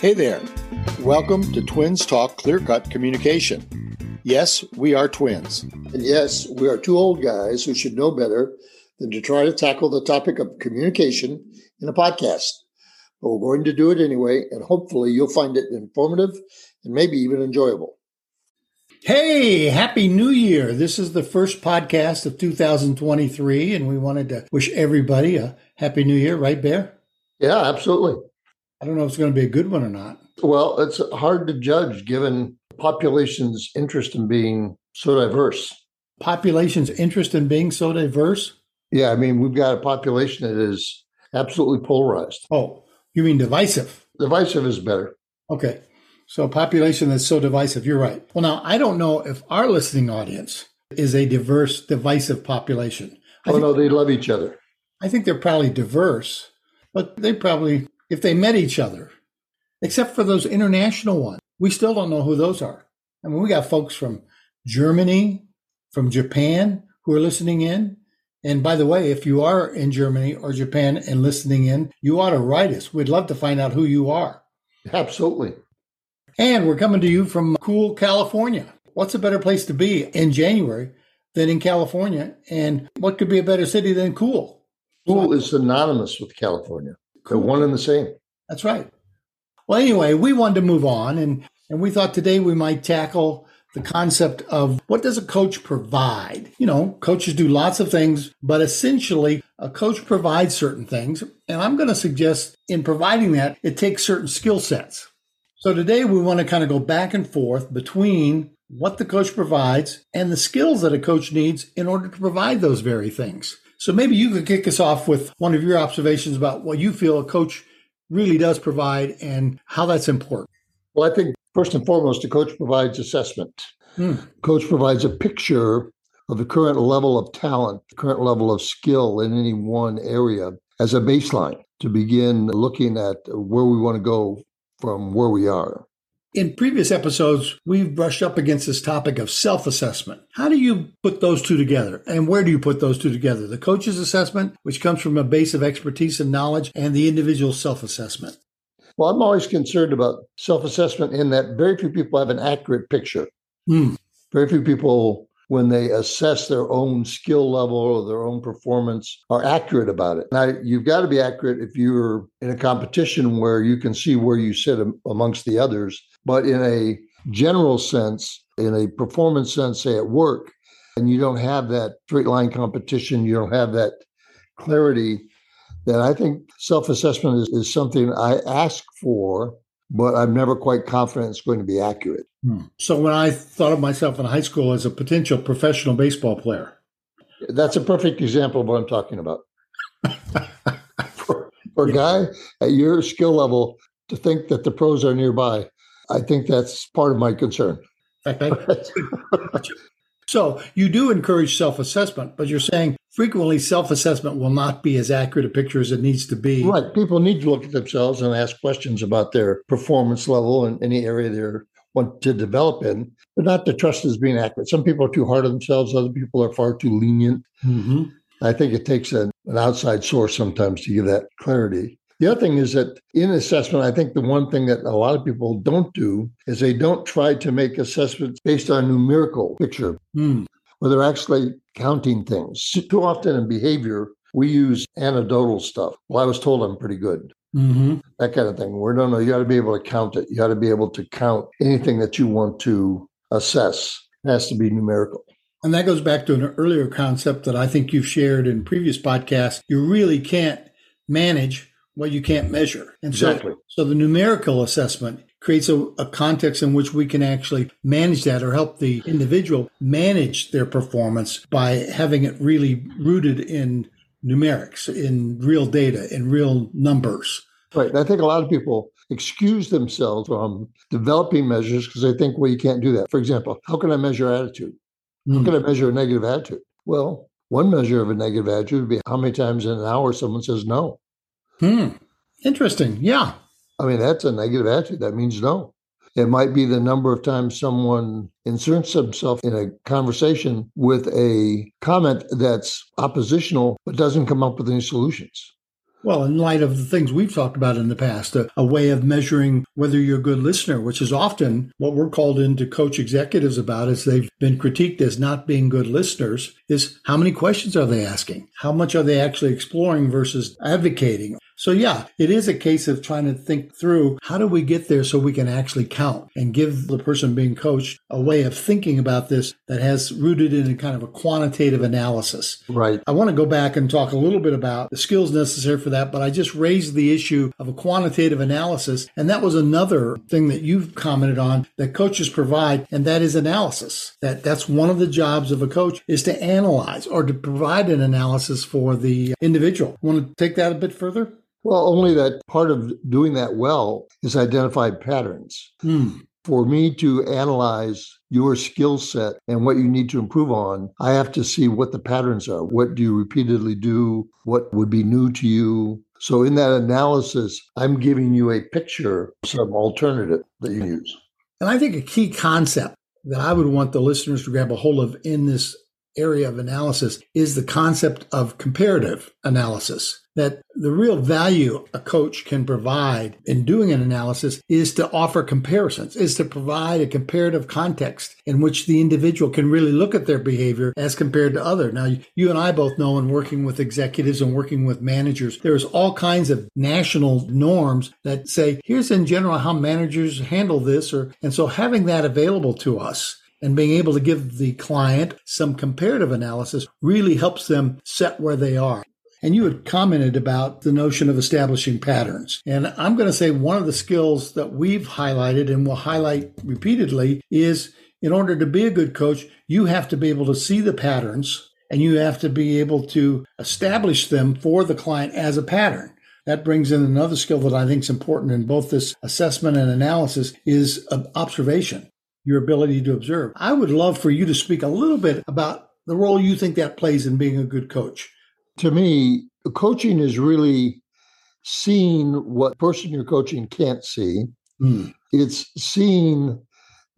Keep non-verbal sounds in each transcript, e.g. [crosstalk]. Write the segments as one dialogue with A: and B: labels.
A: Hey there. Welcome to Twins Talk Clear Cut Communication. Yes, we are twins.
B: And yes, we are two old guys who should know better than to try to tackle the topic of communication in a podcast. But we're going to do it anyway, and hopefully you'll find it informative and maybe even enjoyable.
C: Hey, Happy New Year. This is the first podcast of 2023, and we wanted to wish everybody a Happy New Year, right, Bear?
B: Yeah, absolutely.
C: I don't know if it's going to be a good one or not.
B: Well, it's hard to judge given the population's interest in being so diverse.
C: Population's interest in being so diverse?
B: Yeah, I mean, we've got a population that is absolutely polarized.
C: Oh, you mean divisive?
B: Divisive is better.
C: Okay. So, a population that's so divisive, you're right. Well, now, I don't know if our listening audience is a diverse, divisive population.
B: I oh, no, they love each other.
C: I think they're probably diverse, but they probably if they met each other, except for those international ones. We still don't know who those are. I mean, we got folks from Germany, from Japan who are listening in. And by the way, if you are in Germany or Japan and listening in, you ought to write us. We'd love to find out who you are.
B: Absolutely.
C: And we're coming to you from cool California. What's a better place to be in January than in California? And what could be a better city than cool?
B: Cool is synonymous with California. They're one and the same.
C: That's right. Well, anyway, we wanted to move on, and and we thought today we might tackle the concept of what does a coach provide? You know, coaches do lots of things, but essentially a coach provides certain things. And I'm going to suggest in providing that, it takes certain skill sets. So today we want to kind of go back and forth between what the coach provides and the skills that a coach needs in order to provide those very things. So maybe you could kick us off with one of your observations about what you feel a coach really does provide and how that's important.
B: Well, I think first and foremost, a coach provides assessment. Hmm. Coach provides a picture of the current level of talent, the current level of skill in any one area as a baseline to begin looking at where we want to go from where we are.
C: In previous episodes, we've brushed up against this topic of self assessment. How do you put those two together? And where do you put those two together? The coach's assessment, which comes from a base of expertise and knowledge, and the individual self assessment.
B: Well, I'm always concerned about self assessment in that very few people have an accurate picture. Mm. Very few people, when they assess their own skill level or their own performance, are accurate about it. Now, you've got to be accurate if you're in a competition where you can see where you sit amongst the others but in a general sense, in a performance sense, say at work, and you don't have that straight line competition, you don't have that clarity, then I think self assessment is, is something I ask for, but I'm never quite confident it's going to be accurate.
C: Hmm. So when I thought of myself in high school as a potential professional baseball player,
B: that's a perfect example of what I'm talking about. [laughs] for, for a guy at your skill level to think that the pros are nearby I think that's part of my concern. [laughs]
C: so you do encourage self-assessment, but you're saying frequently self-assessment will not be as accurate a picture as it needs to be.
B: Right. People need to look at themselves and ask questions about their performance level in any area they want to develop in, but not to trust as being accurate. Some people are too hard on themselves. Other people are far too lenient. Mm-hmm. I think it takes an outside source sometimes to give that clarity. The other thing is that in assessment, I think the one thing that a lot of people don't do is they don't try to make assessments based on numerical picture, mm. where they're actually counting things. Too often in behavior, we use anecdotal stuff. Well, I was told I'm pretty good. Mm-hmm. That kind of thing. Where no, no, you got to be able to count it. You got to be able to count anything that you want to assess. It has to be numerical.
C: And that goes back to an earlier concept that I think you've shared in previous podcasts. You really can't manage what you can't measure. And
B: exactly.
C: so, so the numerical assessment creates a, a, context in which we can actually manage that or help the individual manage their performance by having it really rooted in numerics, in real data, in real numbers.
B: Right. I think a lot of people excuse themselves from developing measures because they think, well, you can't do that. For example, how can I measure attitude? Mm. How hmm. can I measure a negative attitude? Well, one measure of a negative attitude would be how many times in an hour someone says no.
C: Hmm. Interesting. Yeah.
B: I mean, that's a negative attitude. That means no. It might be the number of times someone inserts himself in a conversation with a comment that's oppositional but doesn't come up with any solutions.
C: Well, in light of the things we've talked about in the past, a, a, way of measuring whether you're a good listener, which is often what we're called in to coach executives about as they've been critiqued as not being good listeners, is how many questions are they asking? How much are they actually exploring versus advocating? So yeah, it is a case of trying to think through how do we get there so we can actually count and give the person being coached a way of thinking about this that has rooted in a kind of a quantitative analysis.
B: Right.
C: I want to go back and talk a little bit about the skills necessary for that, but I just raised the issue of a quantitative analysis. And that was another thing that you've commented on that coaches provide, and that is analysis. That that's one of the jobs of a coach is to analyze or to provide an analysis for the individual. Want to take that a bit further?
B: Well, only that part of doing that well is identify patterns.
C: Hmm.
B: For me to analyze your skill set and what you need to improve on, I have to see what the patterns are. What do you repeatedly do? What would be new to you? So, in that analysis, I'm giving you a picture, of some alternative that you use.
C: And I think a key concept that I would want the listeners to grab a hold of in this area of analysis is the concept of comparative analysis that the real value a coach can provide in doing an analysis is to offer comparisons, is to provide a comparative context in which the individual can really look at their behavior as compared to other. Now, you and I both know in working with executives and working with managers, there's all kinds of national norms that say, here's in general how managers handle this. Or, and so having that available to us and being able to give the client some comparative analysis really helps them set where they are. And you had commented about the notion of establishing patterns. And I'm going to say one of the skills that we've highlighted and will highlight repeatedly is in order to be a good coach, you have to be able to see the patterns and you have to be able to establish them for the client as a pattern. That brings in another skill that I think is important in both this assessment and analysis is observation, your ability to observe. I would love for you to speak a little bit about the role you think that plays in being a good coach
B: to me, coaching is really seeing what person you're coaching can't see.
C: Mm.
B: It's seeing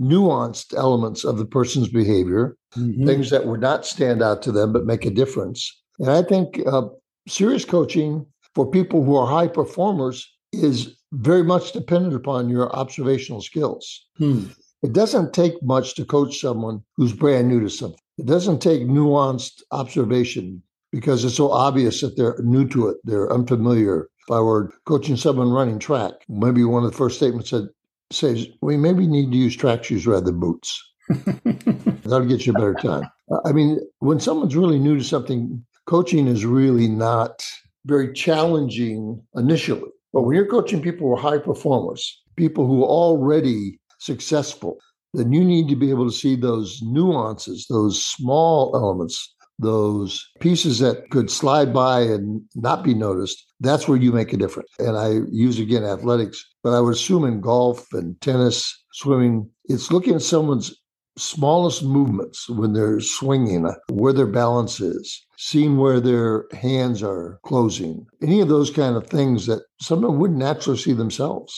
B: nuanced elements of the person's behavior, mm-hmm. things that would not stand out to them but make a difference. And I think uh, serious coaching for people who are high performers is very much dependent upon your observational skills.
C: Hmm.
B: It doesn't take much to coach someone who's brand new to something. It doesn't take nuanced observation because it's so obvious that they're new to it, they're unfamiliar. If I were coaching someone running track, maybe one of the first statements said, says, we maybe need to use track shoes rather than boots. [laughs] That'll get you a better time. I mean, when someone's really new to something, coaching is really not very challenging initially. But when you're coaching people who are high performers, people who are already successful, then you need to be able to see those nuances, those small elements those pieces that could slide by and not be noticed, that's where you make a difference. And I use again athletics, but I would assume in golf and tennis, swimming, it's looking at someone's smallest movements when they're swinging, where their balance is, seeing where their hands are closing, any of those kind of things that someone wouldn't naturally see themselves.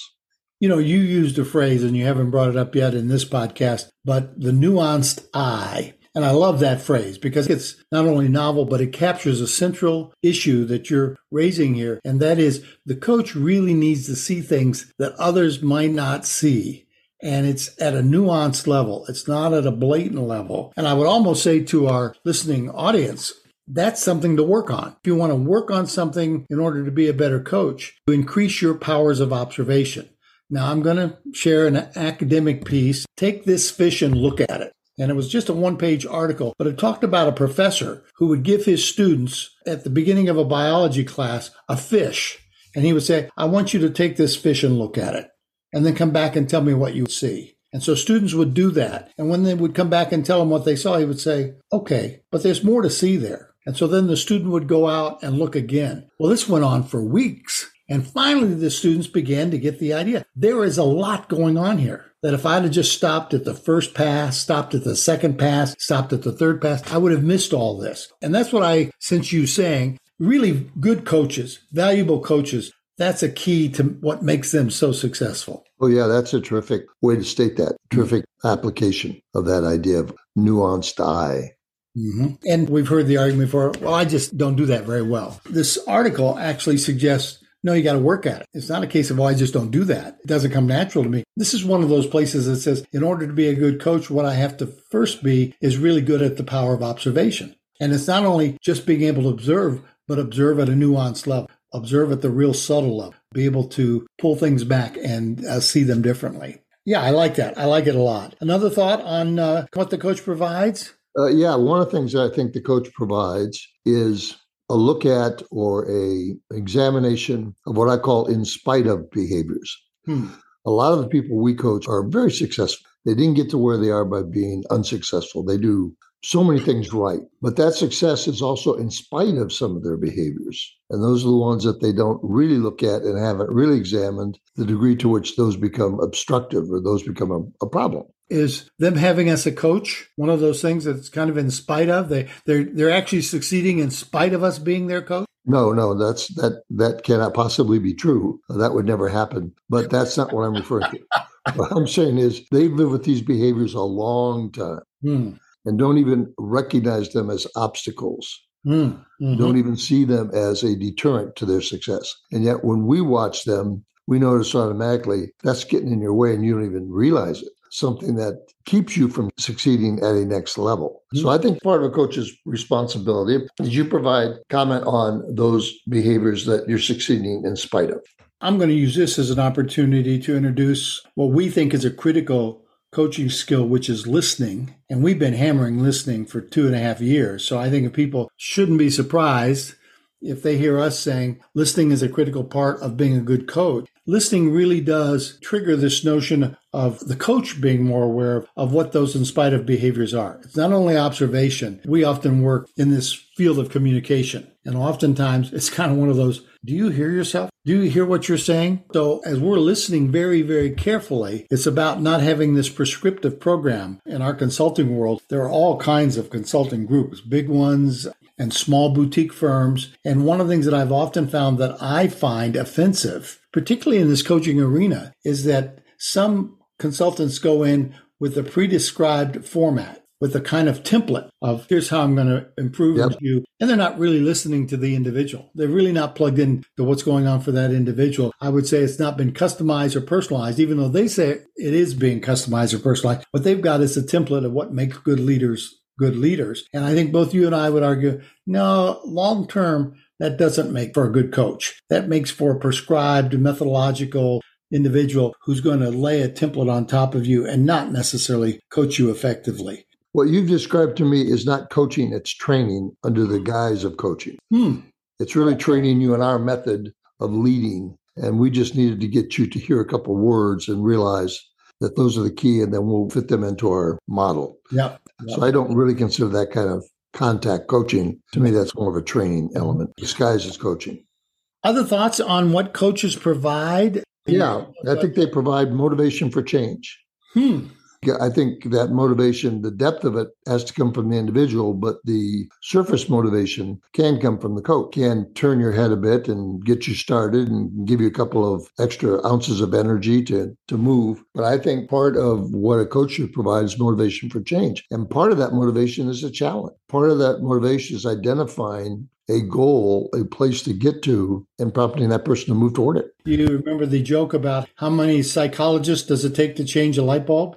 C: You know, you used a phrase, and you haven't brought it up yet in this podcast, but the nuanced eye. And I love that phrase because it's not only novel, but it captures a central issue that you're raising here. And that is the coach really needs to see things that others might not see. And it's at a nuanced level. It's not at a blatant level. And I would almost say to our listening audience, that's something to work on. If you want to work on something in order to be a better coach, to increase your powers of observation. Now, I'm going to share an academic piece. Take this fish and look at it. And it was just a one page article, but it talked about a professor who would give his students at the beginning of a biology class a fish. And he would say, I want you to take this fish and look at it, and then come back and tell me what you see. And so students would do that. And when they would come back and tell him what they saw, he would say, okay, but there's more to see there. And so then the student would go out and look again. Well, this went on for weeks. And finally, the students began to get the idea. There is a lot going on here. That if I'd have just stopped at the first pass, stopped at the second pass, stopped at the third pass, I would have missed all this. And that's what I sense you saying. Really good coaches, valuable coaches, that's a key to what makes them so successful.
B: Oh, yeah, that's a terrific way to state that. Terrific application of that idea of nuanced eye.
C: Mm-hmm. And we've heard the argument for, well, I just don't do that very well. This article actually suggests no, you got to work at it. It's not a case of, oh, I just don't do that. It doesn't come natural to me. This is one of those places that says, in order to be a good coach, what I have to first be is really good at the power of observation. And it's not only just being able to observe, but observe at a nuanced level, observe at the real subtle level, be able to pull things back and uh, see them differently. Yeah, I like that. I like it a lot. Another thought on uh, what the coach provides?
B: Uh, yeah, one of the things I think the coach provides is a look at or a examination of what I call in spite of behaviors. Hmm. A lot of the people we coach are very successful. They didn't get to where they are by being unsuccessful. They do so many things right, but that success is also in spite of some of their behaviors. And those are the ones that they don't really look at and haven't really examined the degree to which those become obstructive or those become a, a problem.
C: Is them having us a coach one of those things that's kind of in spite of? They they're they're actually succeeding in spite of us being their coach?
B: No no that's that that cannot possibly be true. That would never happen but that's not what i'm referring to. [laughs] What i'm saying is they've lived with these behaviors a long time. Hmm. And don't even recognize them as obstacles hmm. mm-hmm. don't even see them as a deterrent to their success and yet when we watch them we notice automatically that's getting in your way and you don't even realize it something that keeps you from succeeding at a next level. Mm-hmm. So I think part of a coach's responsibility is you provide comment on those behaviors that you're succeeding in spite of.
C: I'm going to use this as an opportunity to introduce what we think is a critical coaching skill, which is listening. And we've been hammering listening for two and a half years. So I think people shouldn't be surprised if they hear us saying listening is a critical part of being a good coach, listening really does trigger this notion of the coach being more aware of what those in spite of behaviors are. It's not only observation. We often work in this field of communication. And oftentimes it's [laughs] kind of one of those, do you hear yourself? Do you hear what you're saying? So as we're listening very, very carefully, it's about not having this prescriptive program. In our consulting world, there are all kinds of consulting groups, big ones, and small boutique firms. And one of the things that I've often found that I find offensive, particularly in this coaching arena, is that some consultants go in with a pre-described format with a kind of template of here's how I'm going to improve yep. you. And they're not really listening to the individual. They're really not plugged in to what's going on for that individual. I would say it's not been customized or personalized, even though they say it is being customized or personalized. What they've got is a template of what makes good leaders good leaders. And I think both you and I would argue, no, long term, that doesn't make for a good coach. That makes for a prescribed methodological individual who's going to lay a template on top of you and not necessarily coach you effectively.
B: What you've described to me is not coaching, it's training under the guise of coaching. Hmm. It's really training you in our method of leading. And we just needed to get you to hear a couple words and realize that those are the key, and then we'll fit them into our model.
C: Yeah.
B: So I don't really consider that kind of contact coaching. To me, that's more of a training element disguised as coaching.
C: Other thoughts on what coaches provide?
B: Yeah, I think they provide motivation for change. Hmm. I think that motivation, the depth of it has to come from the individual, but the surface motivation can come from the coach, can turn your head a bit and get you started and give you a couple of extra ounces of energy to, to move. But I think part of what a coach should provide is motivation for change. And part of that motivation is a challenge. Part of that motivation is identifying a goal, a place to get to, and prompting that person to move toward it.
C: You remember the joke about how many psychologists does it take to change a light bulb?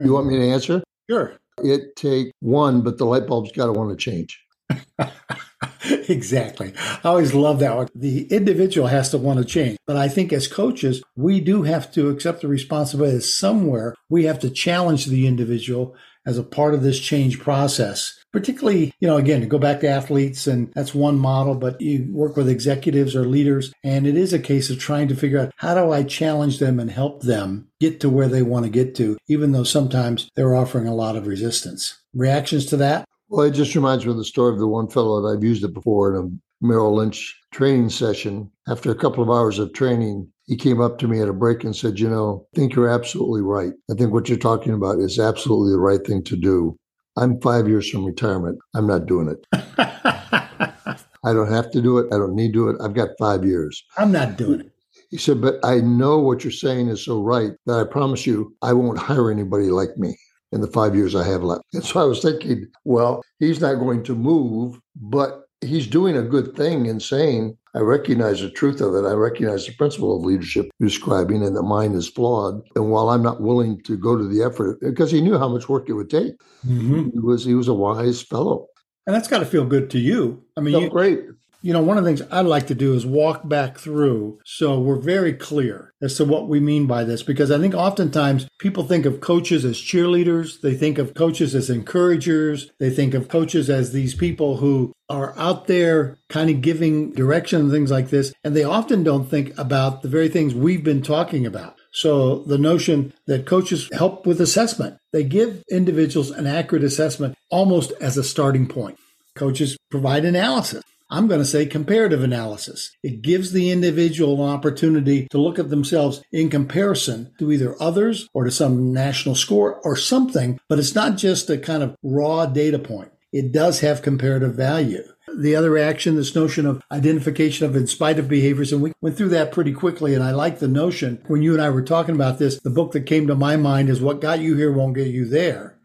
B: You want mm-hmm. me to answer?
C: Sure.
B: It take one, but the light bulb's got to want to change. [laughs]
C: exactly. I always love that one. The individual has to want to change. But I think as coaches, we do have to accept the responsibility that somewhere we have to challenge the individual as a part of this change process particularly, you know, again, to go back to athletes, and that's one model, but you work with executives or leaders, and it is a case of trying to figure out how do I challenge them and help them get to where they want to get to, even though sometimes they're offering a lot of resistance. Reactions to that?
B: Well, it just reminds me of the story of the one fellow that I've used it before in a Merrill Lynch training session. After a couple of hours of training, he came up to me at a break and said, You know, I think you're absolutely right. I think what you're talking about is absolutely the right thing to do. I'm five years from retirement. I'm not doing it. [laughs] I don't have to do it. I don't need to do it. I've got five years.
C: I'm not doing it.
B: He said, But I know what you're saying is so right that I promise you I won't hire anybody like me in the five years I have left. And so I was thinking, well, he's not going to move, but he's doing a good thing in saying, I recognize the truth of it. I recognize the principle of leadership you're describing and that mine is flawed. And while I'm not willing to go to the effort, because he knew how much work it would take, mm-hmm. he was he was a wise fellow.
C: And that's got to feel good to you. I mean,
B: you, great.
C: You know, one of the things I'd like to do is walk back through so we're very clear as to what we mean by this, because I think oftentimes people think of coaches as cheerleaders. They think of coaches as encouragers. They think of coaches as these people who are out there kind of giving direction and things like this. And they often don't think about the very things we've been talking about. So the notion that coaches help with assessment, they give individuals an accurate assessment almost as a starting point. Coaches provide analysis. I'm going to say comparative analysis. It gives the individual an opportunity to look at themselves in comparison to either others or to some national score or something, but it's not just a kind of raw data point. It does have comparative value. The other action, this notion of identification of in spite of behaviors, and we went through that pretty quickly. And I like the notion when you and I were talking about this, the book that came to my mind is What Got You Here Won't Get You There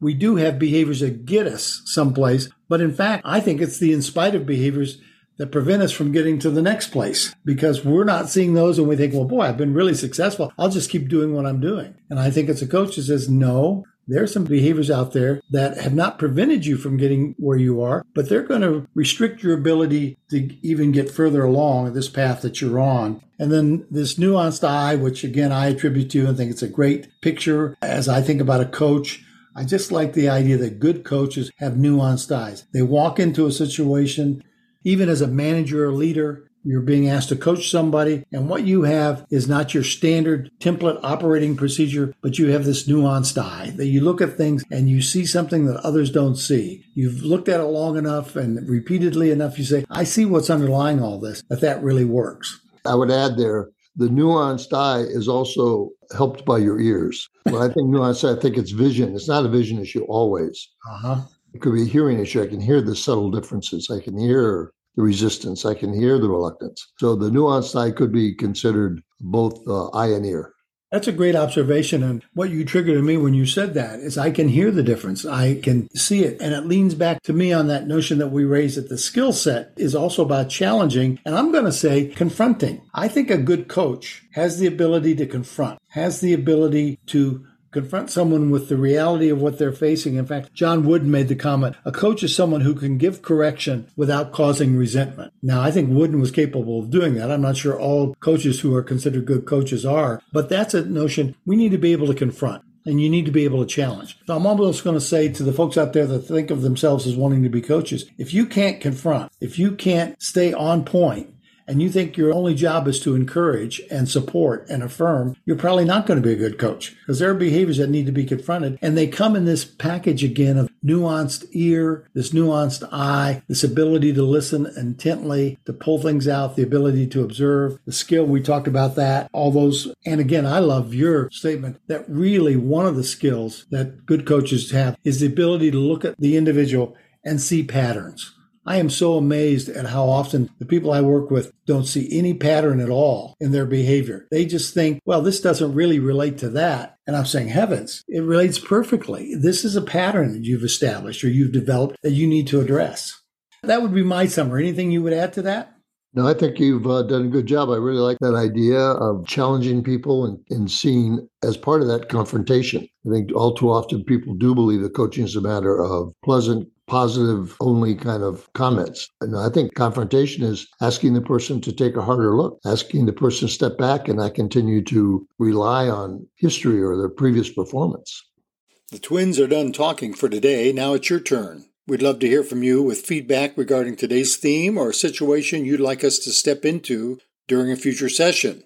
C: we do have behaviors that get us someplace. But in fact, I think it's the in spite of behaviors that prevent us from getting to the next place because we're not seeing those and we think, well, boy, I've been really successful. I'll just keep doing what I'm doing. And I think it's a coach that says, no, there are some behaviors out there that have not prevented you from getting where you are, but they're going to restrict your ability to even get further along this path that you're on. And then this nuanced eye, which again I attribute to you and think it's a great picture as I think about a coach I just like the idea that good coaches have nuanced eyes. They walk into a situation, even as a manager or leader, you're being asked to coach somebody, and what you have is not your standard template operating procedure, but you have this nuanced eye that you look at things and you see something that others don't see. You've looked at it long enough and repeatedly enough, you say, I see what's underlying all this, that that really works.
B: I would add there the nuanced eye is also helped by your ears. When I think nuanced, I think it's vision. It's not a vision issue always. Uh-huh. It could be a hearing issue. I can hear the subtle differences. I can hear the resistance. I can hear the reluctance. So the nuanced eye could be considered both uh, eye and ear.
C: That's a great observation. And what you triggered in me when you said that is I can hear the difference. I can see it. And it leans back to me on that notion that we raised that the skill set is also about challenging. And I'm going to say confronting. I think a good coach has the ability to confront, has the ability to confront someone with the reality of what they're facing. In fact, John Wooden made the comment a coach is someone who can give correction without causing resentment. Now, I think Wooden was capable of doing that. I'm not sure all coaches who are considered good coaches are, but that's a notion we need to be able to confront and you need to be able to challenge. So I'm almost going to say to the folks out there that think of themselves as wanting to be coaches, if you can't confront, if you can't stay on point, and you think your only job is to encourage and support and affirm, you're probably not going to be a good coach because there are behaviors that need to be confronted. And they come in this package again of nuanced ear, this nuanced eye, this ability to listen intently, to pull things out, the ability to observe, the skill. We talked about that, all those. And again, I love your statement that really one of the skills that good coaches have is the ability to look at the individual and see patterns I am so amazed at how often the people I work with don't see any pattern at all in their behavior. They just think, well, this doesn't really relate to that. And I'm saying, heavens, it relates perfectly. This is a pattern that you've established or you've developed that you need to address. That would be my summary. Anything you would add to that?
B: No, I think you've uh, done a good job. I really like that idea of challenging people and, and seeing as part of that confrontation. I think all too often people do believe that coaching is a matter of pleasant positive only kind of comments. And I think confrontation is asking the person to take a harder look, asking the person to step back and I continue to rely on history or their previous performance.
A: The twins are done talking for today. Now it's your turn. We'd love to hear from you with feedback regarding today's theme or a situation you'd like us to step into during a future session.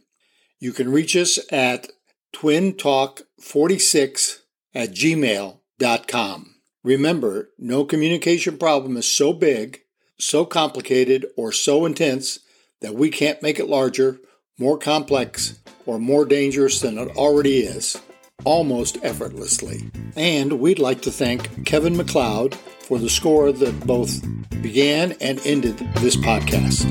A: You can reach us at twintalk46 at gmail.com. Remember, no communication problem is so big, so complicated, or so intense that we can't make it larger, more complex, or more dangerous than it already is, almost effortlessly. And we'd like to thank Kevin MacLeod for the score that both began and ended this podcast.